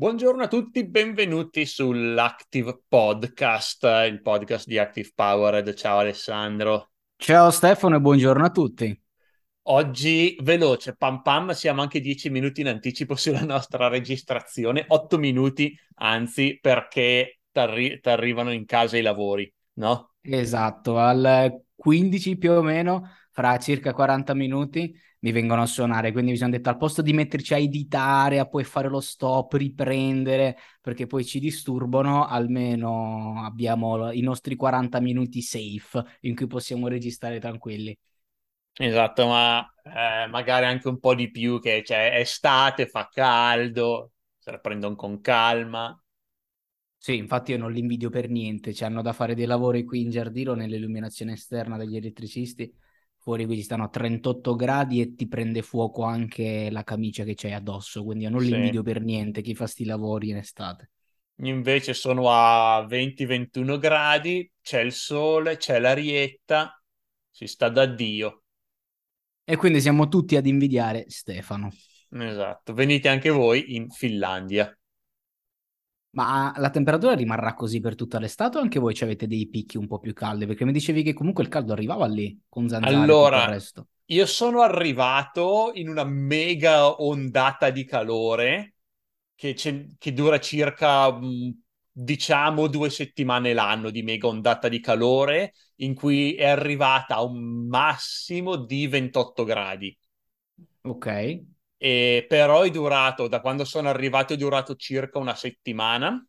Buongiorno a tutti, benvenuti sull'Active Podcast, il podcast di Active Powered. Ciao Alessandro. Ciao Stefano e buongiorno a tutti. Oggi veloce, pam pam, siamo anche dieci minuti in anticipo sulla nostra registrazione, otto minuti anzi perché ti arrivano in casa i lavori, no? Esatto, al 15 più o meno, fra circa 40 minuti mi vengono a suonare, quindi mi sono detto al posto di metterci a editare, a poi fare lo stop, riprendere, perché poi ci disturbano, almeno abbiamo i nostri 40 minuti safe in cui possiamo registrare tranquilli. Esatto, ma eh, magari anche un po' di più, che cioè, è estate, fa caldo, se la prendono con calma. Sì, infatti io non li invidio per niente, cioè hanno da fare dei lavori qui in giardino nell'illuminazione esterna degli elettricisti fuori qui ci stanno a 38 gradi e ti prende fuoco anche la camicia che c'hai addosso, quindi io non sì. li invidio per niente chi fa sti lavori in estate. Invece sono a 20-21 gradi, c'è il sole, c'è l'arietta, si sta da Dio. E quindi siamo tutti ad invidiare Stefano. Esatto, venite anche voi in Finlandia. Ma la temperatura rimarrà così per tutta l'estate o anche voi avete dei picchi un po' più caldi? Perché mi dicevi che comunque il caldo arrivava lì con zanzare allora, e tutto il resto. Io sono arrivato in una mega ondata di calore che, che dura circa, mm, diciamo, due settimane l'anno di mega ondata di calore in cui è arrivata a un massimo di 28 gradi. Ok. E però è durato, da quando sono arrivato, è durato circa una settimana.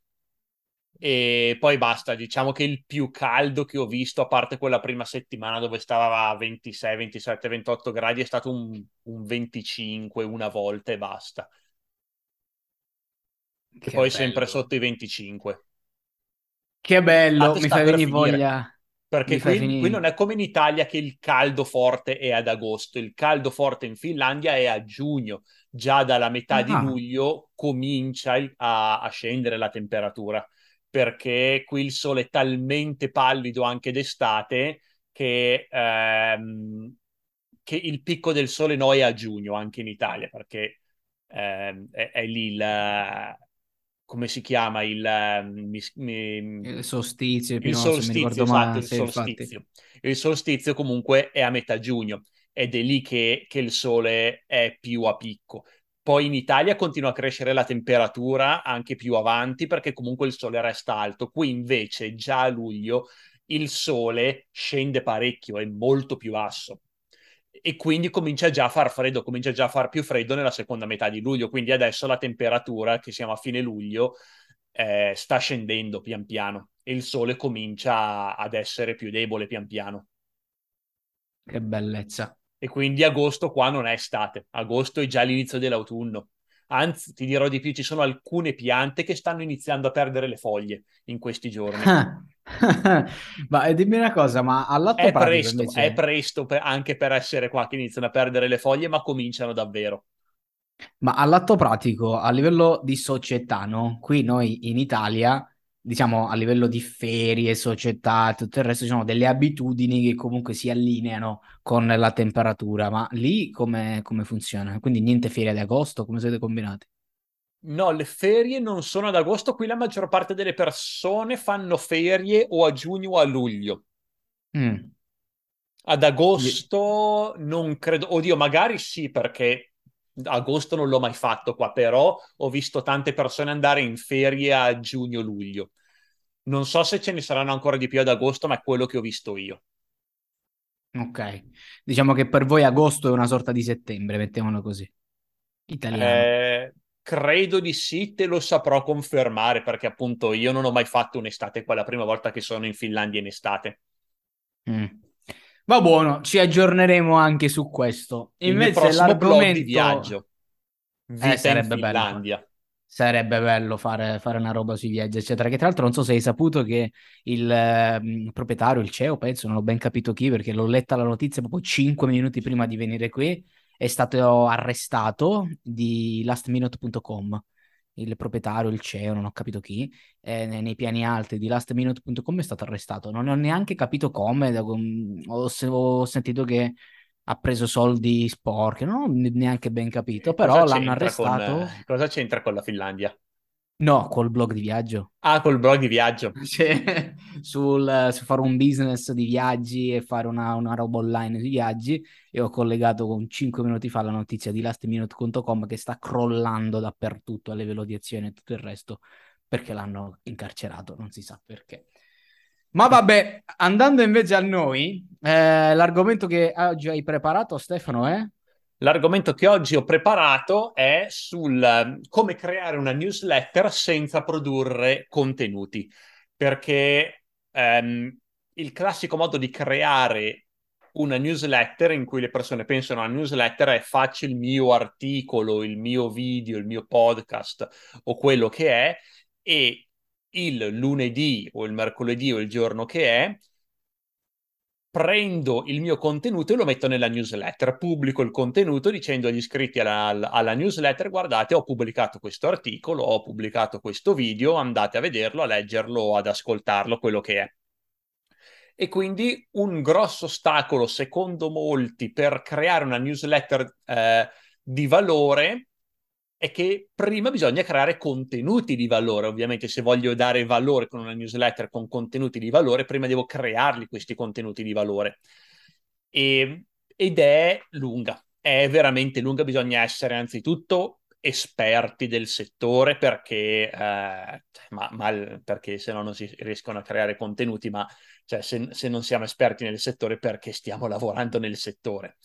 E poi basta, diciamo che il più caldo che ho visto, a parte quella prima settimana dove stava a 26, 27, 28 gradi, è stato un, un 25 una volta e basta. Che e poi bello. sempre sotto i 25. Che bello, mi fai venire voglia. Perché qui, qui, non è come in Italia che il caldo forte è ad agosto, il caldo forte in Finlandia è a giugno, già dalla metà ah. di luglio comincia a, a, scendere la temperatura, perché qui il sole è talmente pallido anche d'estate che, ehm, che il picco del sole no è a giugno anche in Italia, perché ehm, è, è, lì il come si chiama il, ehm, mi, il solstizio, il solstizio, esatto, il solstizio. Il solstizio comunque è a metà giugno ed è lì che, che il sole è più a picco. Poi in Italia continua a crescere la temperatura anche più avanti perché comunque il sole resta alto. Qui invece già a luglio il sole scende parecchio, è molto più basso e quindi comincia già a far freddo, comincia già a far più freddo nella seconda metà di luglio, quindi adesso la temperatura, che siamo a fine luglio, eh, sta scendendo pian piano e il sole comincia ad essere più debole pian piano. Che bellezza. E quindi agosto qua non è estate, agosto è già l'inizio dell'autunno. Anzi, ti dirò di più, ci sono alcune piante che stanno iniziando a perdere le foglie in questi giorni. ma eh, dimmi una cosa, ma all'atto è presto, invece... è presto per, anche per essere qua che iniziano a perdere le foglie, ma cominciano davvero. Ma all'atto pratico, a livello di società, no? Qui noi in Italia diciamo a livello di ferie, società, tutto il resto, ci sono delle abitudini che comunque si allineano con la temperatura, ma lì come, come funziona? Quindi niente ferie ad agosto, come siete combinati? No, le ferie non sono ad agosto, qui la maggior parte delle persone fanno ferie o a giugno o a luglio. Mm. Ad agosto non credo, oddio, magari sì, perché agosto non l'ho mai fatto qua, però ho visto tante persone andare in ferie a giugno-luglio. Non so se ce ne saranno ancora di più ad agosto, ma è quello che ho visto io. Ok, diciamo che per voi agosto è una sorta di settembre, mettiamolo così. Italiano. Eh, credo di sì, te lo saprò confermare perché appunto io non ho mai fatto un'estate qua, è la prima volta che sono in Finlandia in estate. Mm. Va buono, ci aggiorneremo anche su questo. Invece Il l'argomento... di viaggio. Vita eh, sarebbe in Finlandia. Bello. Sarebbe bello fare, fare, una roba sui viaggi, eccetera. Che tra l'altro non so se hai saputo che il eh, proprietario, il CEO, penso, non ho ben capito chi, perché l'ho letta la notizia proprio 5 minuti prima di venire qui, è stato arrestato di lastminute.com il proprietario, il CEO, non ho capito chi, eh, nei piani alti di lastminute.com è stato arrestato. Non ho neanche capito come, ho, ho sentito che ha preso soldi sporchi, non ho neanche ben capito, però l'hanno arrestato. Con, cosa c'entra con la Finlandia? No, col blog di viaggio. Ah, col blog di viaggio. Cioè, sul, su fare un business di viaggi e fare una, una roba online di viaggi e ho collegato con 5 minuti fa la notizia di lastminute.com che sta crollando dappertutto a livello di azione e tutto il resto perché l'hanno incarcerato, non si sa perché. Ma vabbè, andando invece a noi, eh, l'argomento che oggi hai preparato Stefano è? L'argomento che oggi ho preparato è sul ehm, come creare una newsletter senza produrre contenuti, perché ehm, il classico modo di creare una newsletter in cui le persone pensano a newsletter è faccio il mio articolo, il mio video, il mio podcast o quello che è e il lunedì o il mercoledì o il giorno che è prendo il mio contenuto e lo metto nella newsletter, pubblico il contenuto dicendo agli iscritti alla, alla, newsletter guardate ho pubblicato questo articolo, ho pubblicato questo video, andate a vederlo, a leggerlo, ad ascoltarlo, quello che è. E quindi un grosso ostacolo, secondo molti, per creare una newsletter eh, di valore è che prima bisogna creare contenuti di valore. Ovviamente, se voglio dare valore con una newsletter con contenuti di valore, prima devo crearli questi contenuti di valore. E, ed è lunga, è veramente lunga. Bisogna essere anzitutto esperti del settore perché, eh, ma, ma, perché se no non si riescono a creare contenuti, ma cioè, se, se non siamo esperti nel settore perché stiamo lavorando nel settore.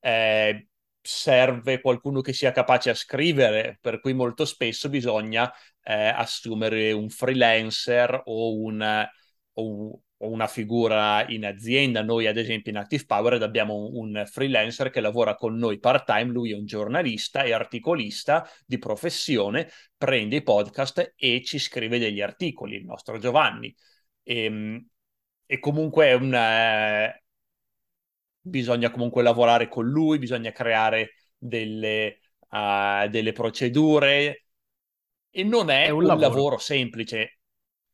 Eh, serve qualcuno che sia capace a scrivere, per cui molto spesso bisogna eh, assumere un freelancer o, un, o, o, una figura in azienda. Noi, ad esempio, in Active Powered abbiamo un, un freelancer che lavora con noi part-time, lui è un giornalista e articolista di professione, prende i podcast e ci scrive degli articoli, il nostro Giovanni. E, ehm, e comunque è un, bisogna comunque lavorare con lui, bisogna creare delle, uh, delle procedure e non è, è un, un lavoro. lavoro semplice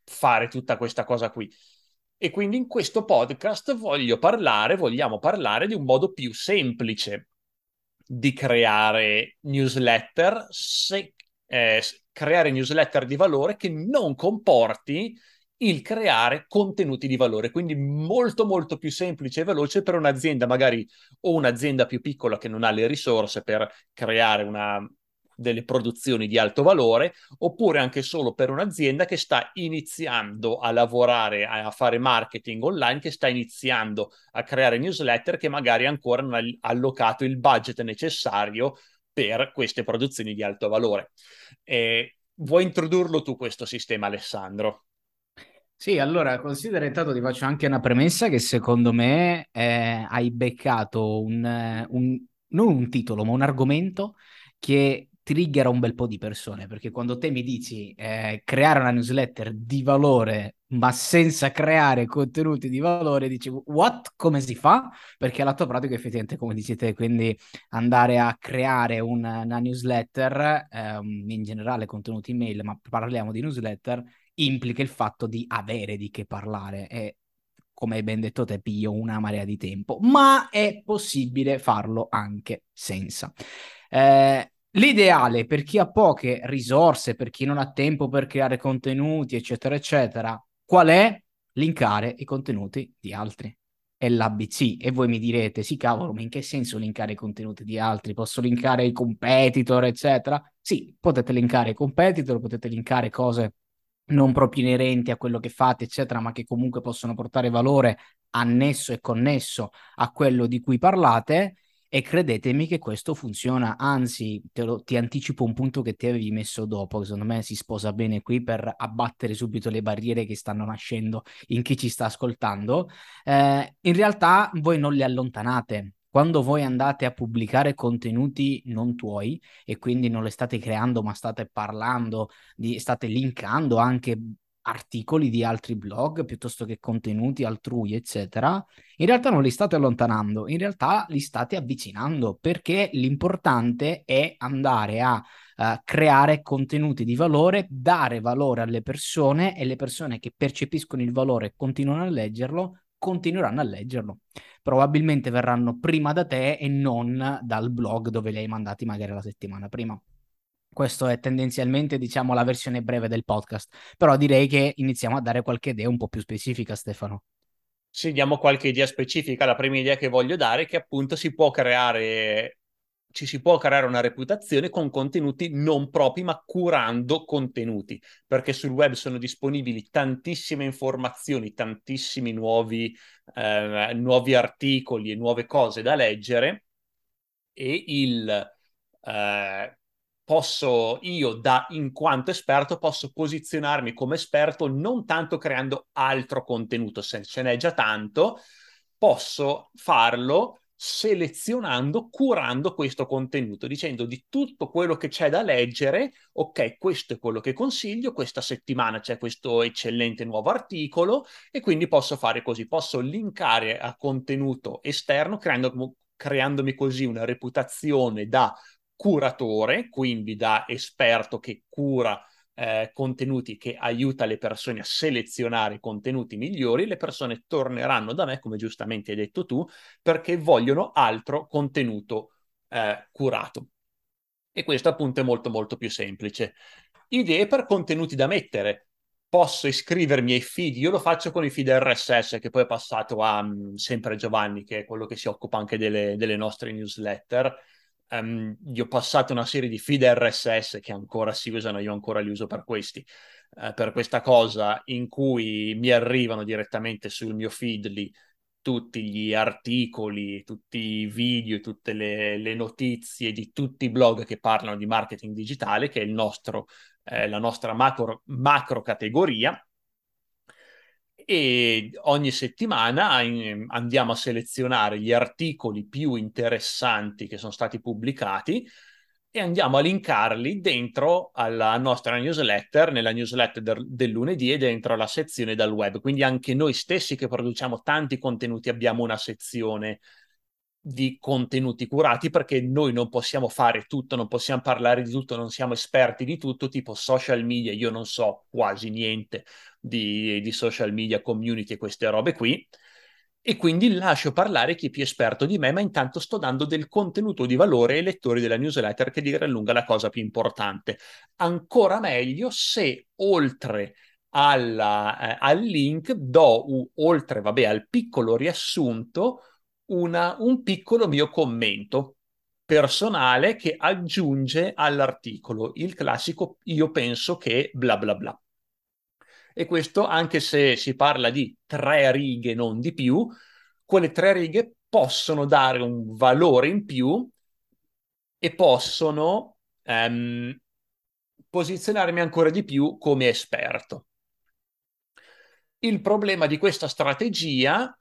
fare tutta questa cosa qui. E quindi in questo podcast voglio parlare, vogliamo parlare di un modo più semplice di creare newsletter, se, eh, creare newsletter di valore che non comporti il creare contenuti di valore, quindi molto molto più semplice e veloce per un'azienda magari o un'azienda più piccola che non ha le risorse per creare una, delle produzioni di alto valore, oppure anche solo per un'azienda che sta iniziando a lavorare, a fare marketing online, che sta iniziando a creare newsletter che magari ancora non ha allocato il budget necessario per queste produzioni di alto valore. Eh, vuoi introdurlo tu questo sistema, Alessandro? Sì, allora considera intanto ti faccio anche una premessa che secondo me eh, hai beccato un, un, non un titolo, ma un argomento che triggera un bel po' di persone, perché quando te mi dici eh, creare una newsletter di valore, ma senza creare contenuti di valore, dici what? Come si fa? Perché l'atto pratico effettivamente, come dici te, quindi andare a creare una, una newsletter, ehm, in generale contenuti email, ma parliamo di newsletter, implica il fatto di avere di che parlare e come hai ben detto te piglio una marea di tempo, ma è possibile farlo anche senza. Eh, l'ideale per chi ha poche risorse, per chi non ha tempo per creare contenuti, eccetera, eccetera, qual è? Linkare i contenuti di altri. È l'ABC. E voi mi direte, sì, cavolo, ma in che senso linkare i contenuti di altri? Posso linkare i competitor, eccetera? Sì, potete linkare i competitor, potete linkare cose non proprio inerenti a quello che fate, eccetera, ma che comunque possono portare valore annesso e connesso a quello di cui parlate. E credetemi che questo funziona, anzi, lo, ti anticipo un punto che ti avevi messo dopo, secondo me si sposa bene qui per abbattere subito le barriere che stanno nascendo in chi ci sta ascoltando. Eh, in realtà voi non le allontanate, quando voi andate a pubblicare contenuti non tuoi e quindi non le state creando ma state parlando, di, state linkando anche articoli di altri blog piuttosto che contenuti altrui, eccetera, in realtà non li state allontanando, in realtà li state avvicinando perché l'importante è andare a uh, creare contenuti di valore, dare valore alle persone e le persone che percepiscono il valore e continuano a leggerlo continueranno a leggerlo. Probabilmente verranno prima da te e non dal blog dove li hai mandati magari la settimana prima. Questo è tendenzialmente, diciamo, la versione breve del podcast. Però direi che iniziamo a dare qualche idea un po' più specifica, Stefano. Sì, diamo qualche idea specifica. La prima idea che voglio dare è che appunto si può creare ci si può creare una reputazione con contenuti non propri, ma curando contenuti, perché sul web sono disponibili tantissime informazioni, tantissimi nuovi, eh, nuovi articoli e nuove cose da leggere e il eh, posso io da in quanto esperto posso posizionarmi come esperto non tanto creando altro contenuto se ce n'è già tanto posso farlo selezionando, curando questo contenuto, dicendo di tutto quello che c'è da leggere, ok, questo è quello che consiglio, questa settimana c'è questo eccellente nuovo articolo e quindi posso fare così, posso linkare a contenuto esterno creando, creandomi così una reputazione da curatore, quindi da esperto che cura eh, contenuti che aiuta le persone a selezionare contenuti migliori, le persone torneranno da me, come giustamente hai detto tu, perché vogliono altro contenuto eh, curato. E questo appunto è molto molto più semplice. Idee per contenuti da mettere. Posso iscrivermi ai feed, io lo faccio con i feed RSS che poi è passato a um, sempre Giovanni, che è quello che si occupa anche delle, delle nostre newsletter um, gli ho passato una serie di feed RSS che ancora si usano, io ancora li uso per questi, uh, per questa cosa in cui mi arrivano direttamente sul mio feed lì tutti gli articoli, tutti i video, tutte le, le, notizie di tutti i blog che parlano di marketing digitale, che è nostro, eh, la nostra macro, macro categoria e ogni settimana in, andiamo a selezionare gli articoli più interessanti che sono stati pubblicati e andiamo a linkarli dentro alla nostra newsletter, nella newsletter del, del lunedì e dentro la sezione dal web. Quindi anche noi stessi che produciamo tanti contenuti abbiamo una sezione di contenuti curati perché noi non possiamo fare tutto, non possiamo parlare di tutto, non siamo esperti di tutto, tipo social media, io non so quasi niente di, di social media, community e queste robe qui. E quindi lascio parlare chi è più esperto di me, ma intanto sto dando del contenuto di valore ai lettori della newsletter, che di gran lunga è la cosa più importante. Ancora meglio se oltre alla, eh, al link do, uh, oltre vabbè, al piccolo riassunto, una, un piccolo mio commento personale che aggiunge all'articolo il classico io penso che bla bla bla. E questo anche se si parla di tre righe, non di più, quelle tre righe possono dare un valore in più e possono um, posizionarmi ancora di più come esperto. Il problema di questa strategia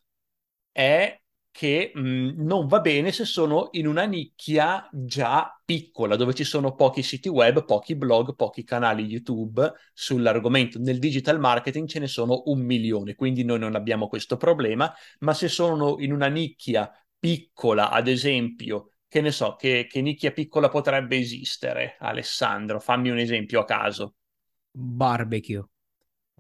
è che mh, non va bene se sono in una nicchia già piccola, dove ci sono pochi siti web, pochi blog, pochi canali YouTube sull'argomento. Nel digital marketing ce ne sono un milione, quindi noi non abbiamo questo problema, ma se sono in una nicchia piccola, ad esempio, che ne so, che, che nicchia piccola potrebbe esistere, Alessandro? Fammi un esempio a caso. Barbecue.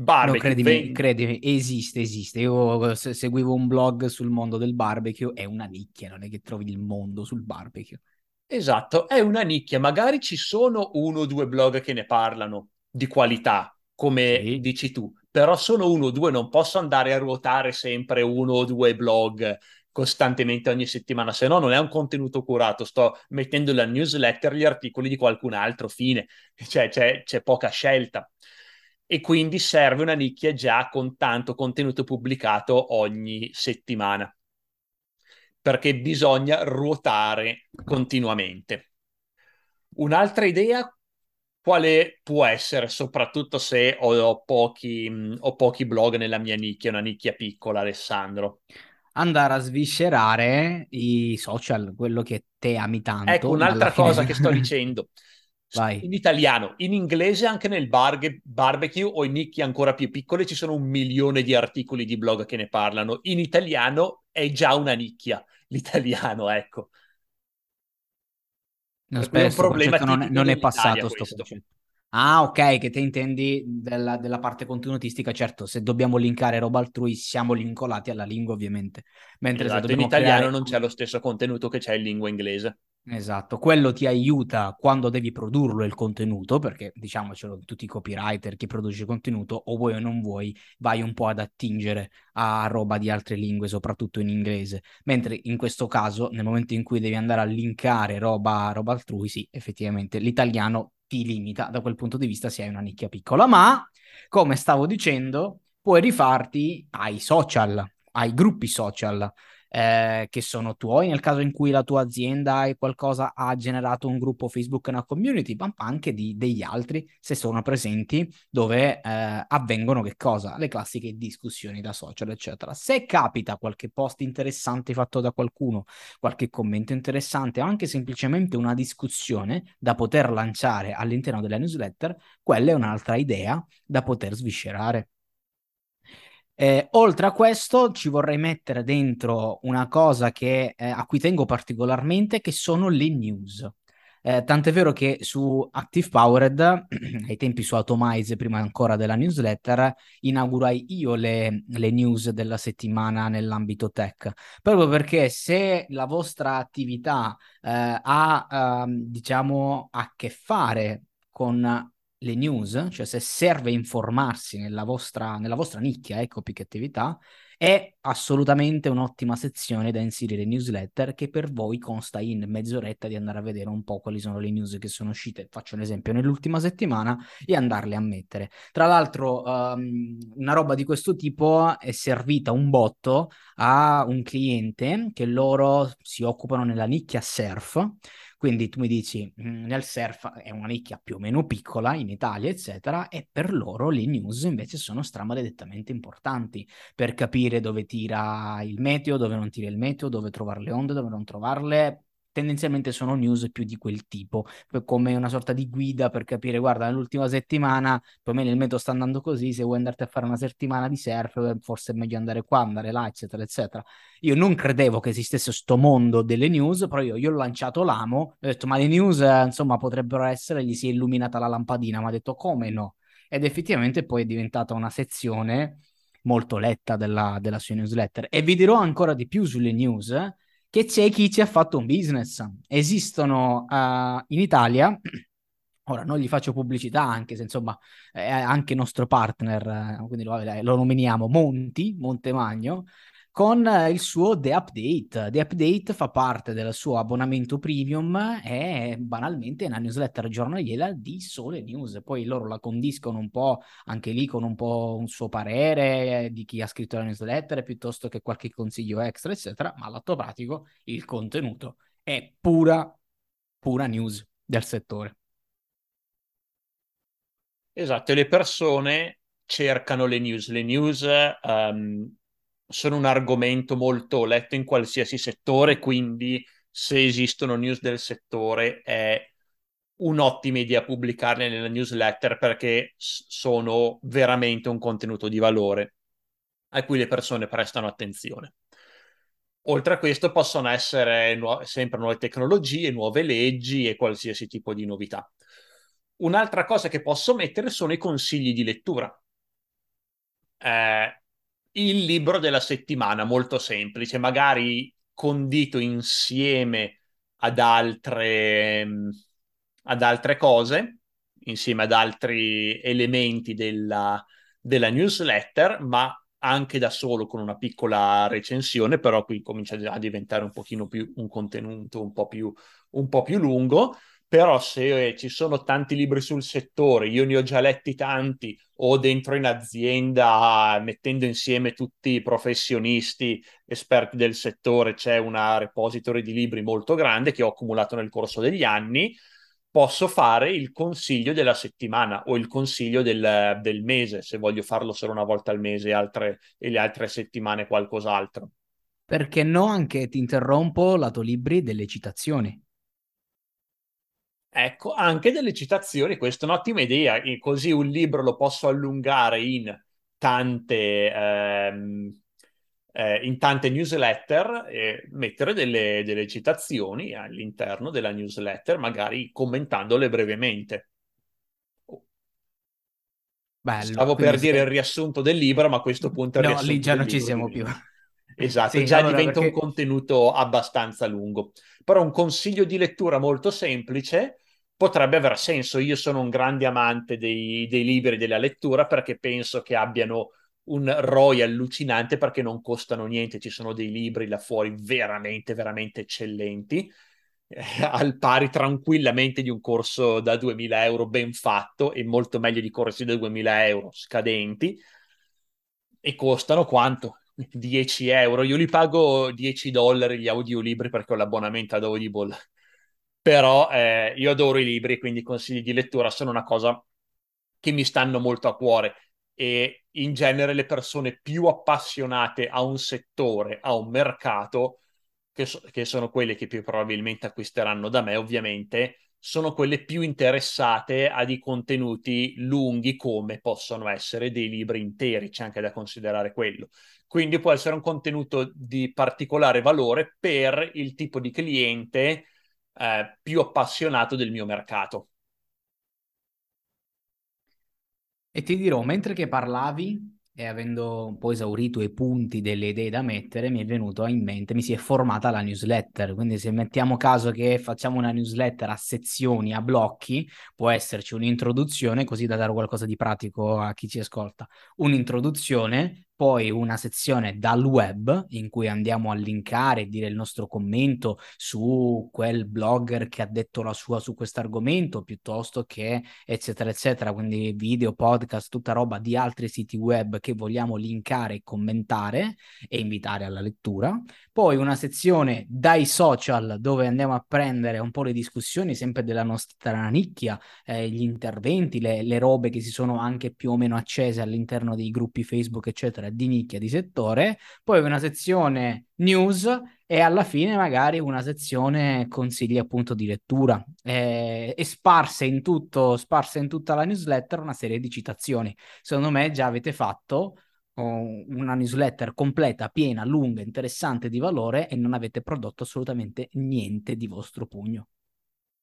Barbecue, no, credimi, ven- credimi, esiste, esiste. Io seguivo un blog sul mondo del barbecue, è una nicchia, non è che trovi il mondo sul barbecue. Esatto, è una nicchia. Magari ci sono uno o due blog che ne parlano di qualità, come sì. dici tu, però sono uno o due, non posso andare a ruotare sempre uno o due blog costantemente ogni settimana, se no non è un contenuto curato, sto mettendo la newsletter, gli articoli di qualcun altro, fine, cioè c'è, c'è poca scelta e quindi serve una nicchia già con tanto contenuto pubblicato ogni settimana perché bisogna ruotare continuamente. Un'altra idea quale può essere, soprattutto se ho, ho, pochi, ho pochi blog nella mia nicchia, una nicchia piccola, Alessandro? Andare a sviscerare i social, quello che te ami tanto. Ecco, un'altra cosa che sto dicendo. Vai. in italiano, in inglese anche nel bar- barbecue o in nicchie ancora più piccole ci sono un milione di articoli di blog che ne parlano. In italiano è già una nicchia, l'italiano, ecco. No, un problema non è, non è passato sto concetto. Ah, ok, che te intendi della, della, parte contenutistica, certo, se dobbiamo linkare roba altrui siamo linkolati alla lingua ovviamente. Mentre esatto, in italiano creare... non c'è lo stesso contenuto che c'è in lingua inglese. Esatto, quello ti aiuta quando devi produrlo il contenuto, perché diciamocelo, tutti i copywriter, chi produce contenuto, o vuoi o non vuoi, vai un po' ad attingere a roba di altre lingue, soprattutto in inglese. Mentre in questo caso, nel momento in cui devi andare a linkare roba, roba altrui, sì, effettivamente l'italiano ti limita da quel punto di vista se hai una nicchia piccola. Ma, come stavo dicendo, puoi rifarti ai social, ai gruppi social eh, che sono tuoi, nel caso in cui la tua azienda e qualcosa ha generato un gruppo Facebook, una community, ma anche di, degli altri se sono presenti dove eh, avvengono che cosa? Le classiche discussioni da social, eccetera. Se capita qualche post interessante fatto da qualcuno, qualche commento interessante, o anche semplicemente una discussione da poter lanciare all'interno della newsletter, quella è un'altra idea da poter sviscerare. Eh, oltre a questo, ci vorrei mettere dentro una cosa che, eh, a cui tengo particolarmente, che sono le news. Eh, tant'è vero che su Active Powered, ai tempi su Automize, prima ancora della newsletter, inaugurai io le, le news della settimana nell'ambito tech, proprio perché se la vostra attività eh, ha, ehm, diciamo, a che fare con le news, cioè se serve informarsi nella vostra, nella vostra nicchia, ecco, più che attività, è assolutamente un'ottima sezione da inserire in newsletter che per voi consta in mezz'oretta di andare a vedere un po' quali sono le news che sono uscite, faccio un esempio, nell'ultima settimana e andarle a mettere. Tra l'altro, um, una roba di questo tipo è servita un botto a un cliente che loro si occupano nella nicchia surf quindi tu mi dici, mm, nel surf è una nicchia più o meno piccola in Italia, eccetera, e per loro le news invece sono stramaledettamente importanti per capire dove tira il meteo, dove non tira il meteo, dove trovare le onde, dove non trovarle, tendenzialmente sono news più di quel tipo, come una sorta di guida per capire, guarda, nell'ultima settimana o meno il meteo sta andando così, se vuoi andarti a fare una settimana di surf, eh, forse è meglio andare qua, andare là, eccetera, eccetera. Io non credevo che esistesse sto mondo delle news, però io, io ho lanciato l'amo, ho detto, ma le news, eh, insomma, potrebbero essere, gli si è illuminata la lampadina, ma ha detto, come no? Ed effettivamente poi è diventata una sezione molto letta della, della sua newsletter. E vi dirò ancora di più sulle news, che c'è chi ci ha fatto un business. Esistono uh, in Italia, ora non gli faccio pubblicità anche se insomma è anche nostro partner, uh, quindi lo, lo, nominiamo Monti, Montemagno, con eh, il suo The Update. The Update fa parte del suo abbonamento premium e banalmente è una newsletter giornaliera di sole news. Poi loro la condiscono un po' anche lì con un po' un suo parere di chi ha scritto la newsletter piuttosto che qualche consiglio extra, eccetera. Ma all'atto pratico il contenuto è pura, pura news del settore. Esatto, le persone cercano le news. Le news um, sono un argomento molto letto in qualsiasi settore, quindi se esistono news del settore è un'ottima idea pubblicarle nella newsletter perché sono veramente un contenuto di valore a cui le persone prestano attenzione. Oltre a questo possono essere nu- sempre nuove tecnologie, nuove leggi e qualsiasi tipo di novità. Un'altra cosa che posso mettere sono i consigli di lettura. Eh, il libro della settimana, molto semplice, magari condito insieme ad altre, ad altre cose, insieme ad altri elementi della, della newsletter, ma anche da solo con una piccola recensione, però qui comincia a diventare un pochino più un contenuto un po' più, un po più lungo però se ci sono tanti libri sul settore, io ne ho già letti tanti, o dentro in azienda, mettendo insieme tutti i professionisti esperti del settore, c'è una repository di libri molto grande che ho accumulato nel corso degli anni, posso fare il consiglio della settimana o il consiglio del, del mese, se voglio farlo solo una volta al mese altre, e le altre settimane qualcos'altro. Perché no, anche ti interrompo, lato libri delle citazioni. Ecco, anche delle citazioni, questa è un'ottima idea, così un libro lo posso allungare in tante, ehm, eh, in tante newsletter e mettere delle, delle citazioni all'interno della newsletter, magari commentandole brevemente. Bello, Stavo per dire il riassunto del libro, ma a questo punto no, lì già non ci siamo più. Esatto, sì, già allora diventa perché... un contenuto abbastanza lungo. Però un consiglio di lettura molto semplice potrebbe aver senso. Io sono un grande amante dei, dei libri della lettura perché penso che abbiano un ROI allucinante perché non costano niente. Ci sono dei libri là fuori veramente, veramente eccellenti, eh, al pari tranquillamente di un corso da 2000 euro ben fatto e molto meglio di corsi da 2000 euro scadenti. E costano quanto? 10 euro. Io li pago 10 dollari gli audiolibri perché ho l'abbonamento ad Audible. Però eh, io adoro i libri, quindi i consigli di lettura sono una cosa che mi stanno molto a cuore e in genere le persone più appassionate a un settore, a un mercato, che, so- che sono quelle che più probabilmente acquisteranno da me, ovviamente, sono quelle più interessate a dei contenuti lunghi come possono essere dei libri interi, c'è anche da considerare quello. Quindi può essere un contenuto di particolare valore per il tipo di cliente eh, più appassionato del mio mercato. E ti dirò, mentre che parlavi e avendo un po' esaurito i punti delle idee da mettere, mi è venuto in mente, mi si è formata la newsletter. Quindi se mettiamo caso che facciamo una newsletter a sezioni, a blocchi, può esserci un'introduzione, così da dare qualcosa di pratico a chi ci ascolta. Un'introduzione poi una sezione dal web in cui andiamo a linkare e dire il nostro commento su quel blogger che ha detto la sua su questo argomento piuttosto che eccetera eccetera, quindi video, podcast, tutta roba di altri siti web che vogliamo linkare e commentare e invitare alla lettura. Poi una sezione dai social dove andiamo a prendere un po' le discussioni sempre della nostra nicchia, eh, gli interventi, le, le robe che si sono anche più o meno accese all'interno dei gruppi Facebook eccetera di nicchia, di settore, poi una sezione news e alla fine magari una sezione consigli appunto di lettura eh, e sparse in tutto, sparse in tutta la newsletter una serie di citazioni. Secondo me già avete fatto una newsletter completa, piena, lunga, interessante di valore e non avete prodotto assolutamente niente di vostro pugno.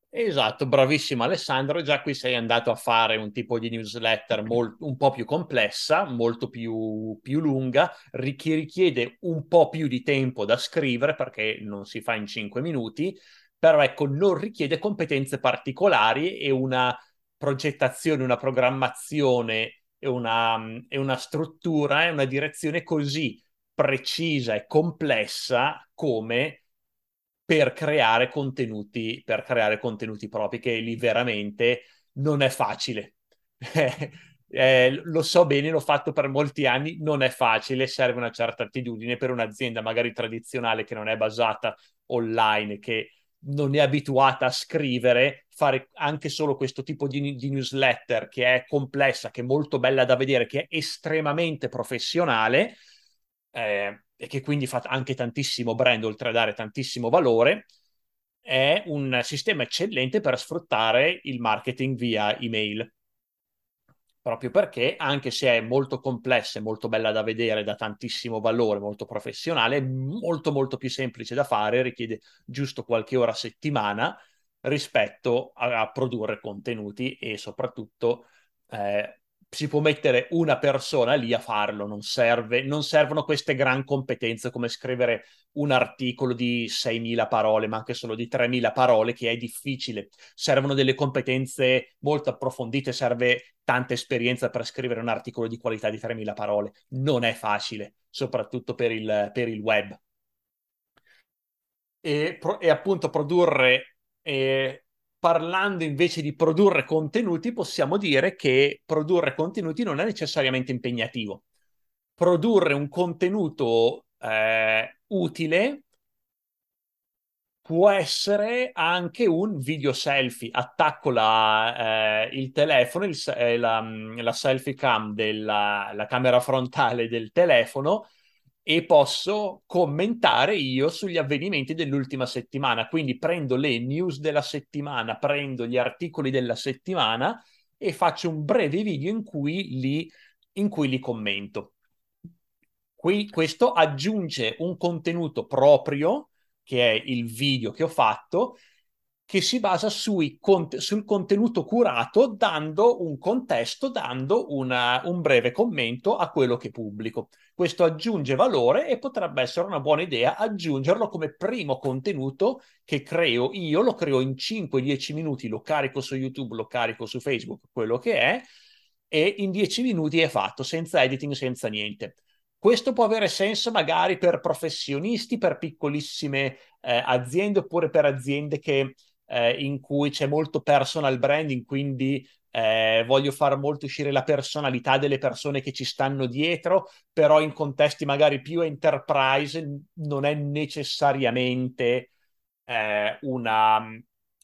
Esatto, bravissimo Alessandro. Già qui sei andato a fare un tipo di newsletter molt- un po' più complessa, molto più, più lunga, che richiede un po' più di tempo da scrivere perché non si fa in cinque minuti, però ecco, non richiede competenze particolari e una progettazione, una programmazione e una, e una struttura e una direzione così precisa e complessa come per creare contenuti, per creare contenuti propri, che lì veramente non è facile. eh, lo so bene, l'ho fatto per molti anni, non è facile, serve una certa attitudine per un'azienda magari tradizionale che non è basata online, che non è abituata a scrivere, fare anche solo questo tipo di, di newsletter che è complessa, che è molto bella da vedere, che è estremamente professionale. Eh, e che quindi fa anche tantissimo brand, oltre a dare tantissimo valore, è un sistema eccellente per sfruttare il marketing via email. Proprio perché, anche se è molto complessa e molto bella da vedere, da tantissimo valore, molto professionale, è molto molto più semplice da fare, richiede giusto qualche ora a settimana rispetto a, a produrre contenuti e soprattutto eh, si può mettere una persona lì a farlo, non, serve, non servono queste gran competenze come scrivere un articolo di 6.000 parole, ma anche solo di 3.000 parole, che è difficile. Servono delle competenze molto approfondite, serve tanta esperienza per scrivere un articolo di qualità di 3.000 parole. Non è facile, soprattutto per il, per il web. E, e appunto produrre eh, parlando invece di produrre contenuti, possiamo dire che produrre contenuti non è necessariamente impegnativo. Produrre un contenuto eh, utile può essere anche un video selfie. Attacco la, eh, il telefono, il, eh, la, la, selfie cam della la camera frontale del telefono e posso commentare io sugli avvenimenti dell'ultima settimana. Quindi prendo le news della settimana, prendo gli articoli della settimana e faccio un breve video in cui li, in cui li commento. Qui, questo aggiunge un contenuto proprio, che è il video che ho fatto, che si basa sui, sul contenuto curato, dando un contesto, dando una, un breve commento a quello che pubblico. Questo aggiunge valore e potrebbe essere una buona idea aggiungerlo come primo contenuto che creo io, lo creo in 5-10 minuti, lo carico su YouTube, lo carico su Facebook, quello che è, e in 10 minuti è fatto, senza editing, senza niente. Questo può avere senso magari per professionisti, per piccolissime eh, aziende oppure per aziende che eh, in cui c'è molto personal branding, quindi eh, voglio far molto uscire la personalità delle persone che ci stanno dietro, però in contesti magari più enterprise non è necessariamente eh, una,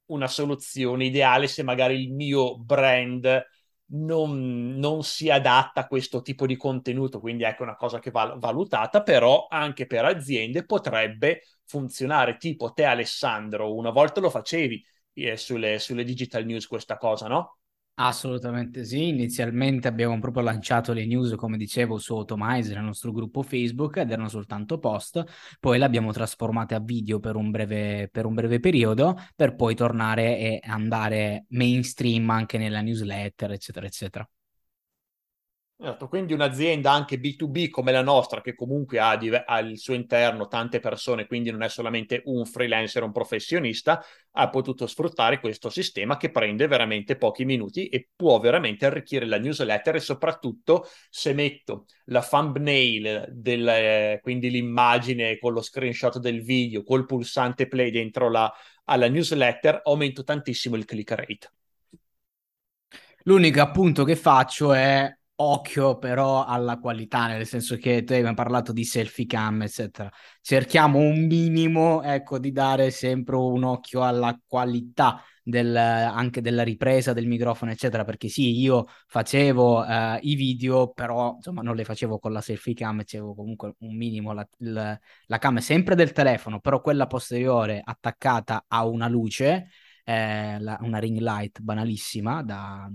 una soluzione ideale se magari il mio brand non, non, si adatta a questo tipo di contenuto, quindi ecco una cosa che va valutata, però anche per aziende potrebbe funzionare, tipo te Alessandro, una volta lo facevi eh, sulle, sulle digital news questa cosa, no? Assolutamente sì, inizialmente abbiamo proprio lanciato le news, come dicevo, su Automizer, il nostro gruppo Facebook, ed erano soltanto post, poi le abbiamo trasformate a video per un breve, per un breve periodo, per poi tornare e andare mainstream anche nella newsletter, eccetera, eccetera. Esatto, quindi un'azienda anche B2B come la nostra, che comunque ha, div- al suo interno tante persone, quindi non è solamente un freelancer, un professionista, ha potuto sfruttare questo sistema che prende veramente pochi minuti e può veramente arricchire la newsletter e soprattutto se metto la thumbnail, del, eh, quindi l'immagine con lo screenshot del video, col pulsante play dentro la, alla newsletter, aumento tantissimo il click rate. L'unico appunto che faccio è occhio però alla qualità, nel senso che tu hai parlato di selfie cam, eccetera. Cerchiamo un minimo, ecco, di dare sempre un occhio alla qualità del, anche della ripresa del microfono, eccetera, perché sì, io facevo uh, i video, però insomma non le facevo con la selfie cam, facevo comunque un minimo la, la, la cam sempre del telefono, però quella posteriore attaccata a una luce eh, la, una ring light banalissima da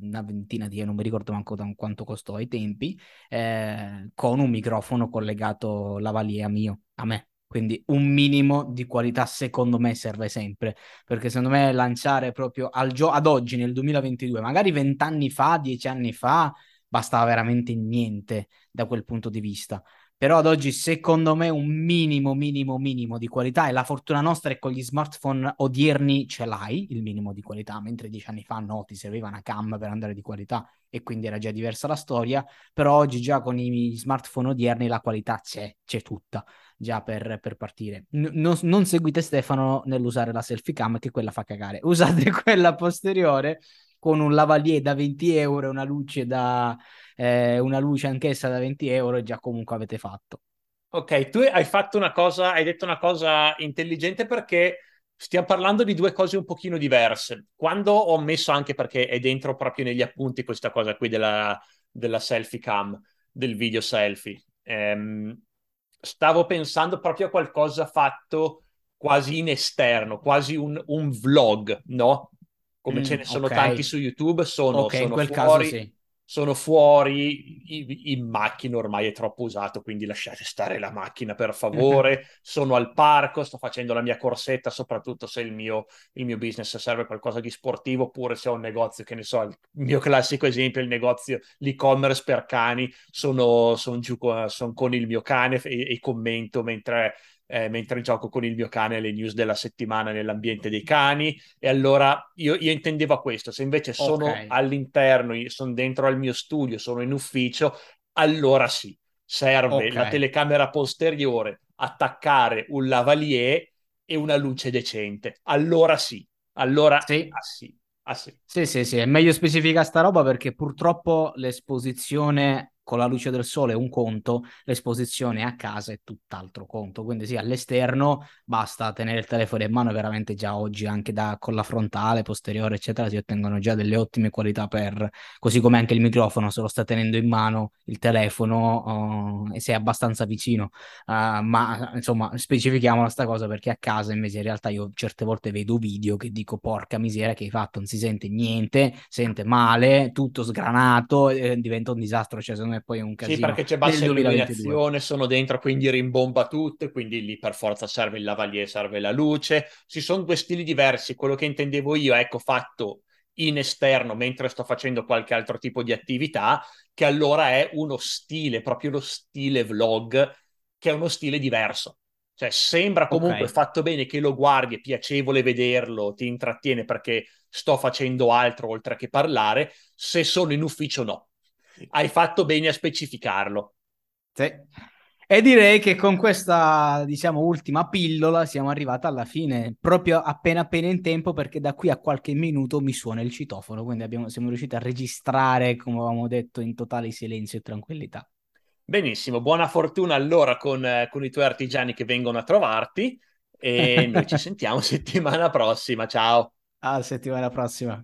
una ventina di non mi ricordo manco quanto costò ai tempi, eh, con un microfono collegato lavalier mio, a me. Quindi un minimo di qualità secondo me serve sempre, perché secondo me lanciare proprio gio- ad oggi nel 2022, magari vent'anni fa, dieci anni fa, bastava veramente niente da quel punto di vista però ad oggi secondo me un minimo, minimo, minimo di qualità e la fortuna nostra è con gli smartphone odierni ce l'hai, il minimo di qualità, mentre dieci anni fa no, ti serviva una cam per andare di qualità e quindi era già diversa la storia, però oggi già con i smartphone odierni la qualità c'è, c'è tutta già per, per partire. N- non, non seguite Stefano nell'usare la selfie cam che quella fa cagare, usate quella posteriore con un lavalier da 20 euro e una luce da eh, una luce anch'essa da 20 euro e già comunque avete fatto. Ok, tu hai fatto una cosa, hai detto una cosa intelligente perché stiamo parlando di due cose un pochino diverse. Quando ho messo anche perché è dentro proprio negli appunti questa cosa qui della, della selfie cam, del video selfie, ehm, stavo pensando proprio a qualcosa fatto quasi in esterno, quasi un, un vlog, no? Come mm, ce ne sono okay. tanti su YouTube, sono, okay, sono in quel fuori, caso sì sono fuori in macchina, ormai è troppo usato, quindi lasciate stare la macchina per favore. sono al parco, sto facendo la mia corsetta, soprattutto se il mio, il mio business serve qualcosa di sportivo, oppure se ho un negozio, che ne so, il mio classico esempio il negozio, l'e-commerce per cani, sono, sono giù con, sono con il mio cane e, e commento mentre eh, mentre gioco con il mio cane le news della settimana nell'ambiente dei cani. E allora io, io intendevo questo. Se invece sono okay. all'interno, sono dentro al mio studio, sono in ufficio, allora sì, serve okay. la telecamera posteriore, attaccare un lavalier e una luce decente. Allora sì, allora sì. Ah, sì. Ah, sì. sì, sì, sì, è meglio specificare sta roba perché purtroppo l'esposizione con la luce del sole è un conto, l'esposizione a casa è tutt'altro conto. Quindi sì, all'esterno basta tenere il telefono in mano, veramente già oggi anche da, con la frontale, posteriore, eccetera, si ottengono già delle ottime qualità per, così come anche il microfono, se lo sta tenendo in mano il telefono uh, e sei abbastanza vicino. Uh, ma insomma, specifichiamo questa cosa perché a casa invece in realtà io certe volte vedo video che dico porca miseria che hai fatto, non si sente niente, sente male, tutto sgranato, eh, diventa un disastro, cioè secondo è poi un casino. Sì, perché c'è bassa illuminazione, sono dentro, quindi rimbomba tutto, quindi lì per forza serve il lavalier, serve la luce. Ci sono due stili diversi, quello che intendevo io, ecco, fatto in esterno mentre sto facendo qualche altro tipo di attività, che allora è uno stile, proprio lo stile vlog, che è uno stile diverso. Cioè, sembra comunque okay. fatto bene che lo guardi, è piacevole vederlo, ti intrattiene perché sto facendo altro oltre che parlare. Se sono in ufficio, no. Hai fatto bene a specificarlo. Sì. E direi che con questa, diciamo, ultima pillola siamo arrivati alla fine, proprio appena appena in tempo, perché da qui a qualche minuto mi suona il citofono, quindi abbiamo, siamo riusciti a registrare, come avevamo detto, in totale silenzio e tranquillità. Benissimo, buona fortuna allora con, eh, con i tuoi artigiani che vengono a trovarti e noi ci sentiamo settimana prossima. Ciao. A settimana prossima.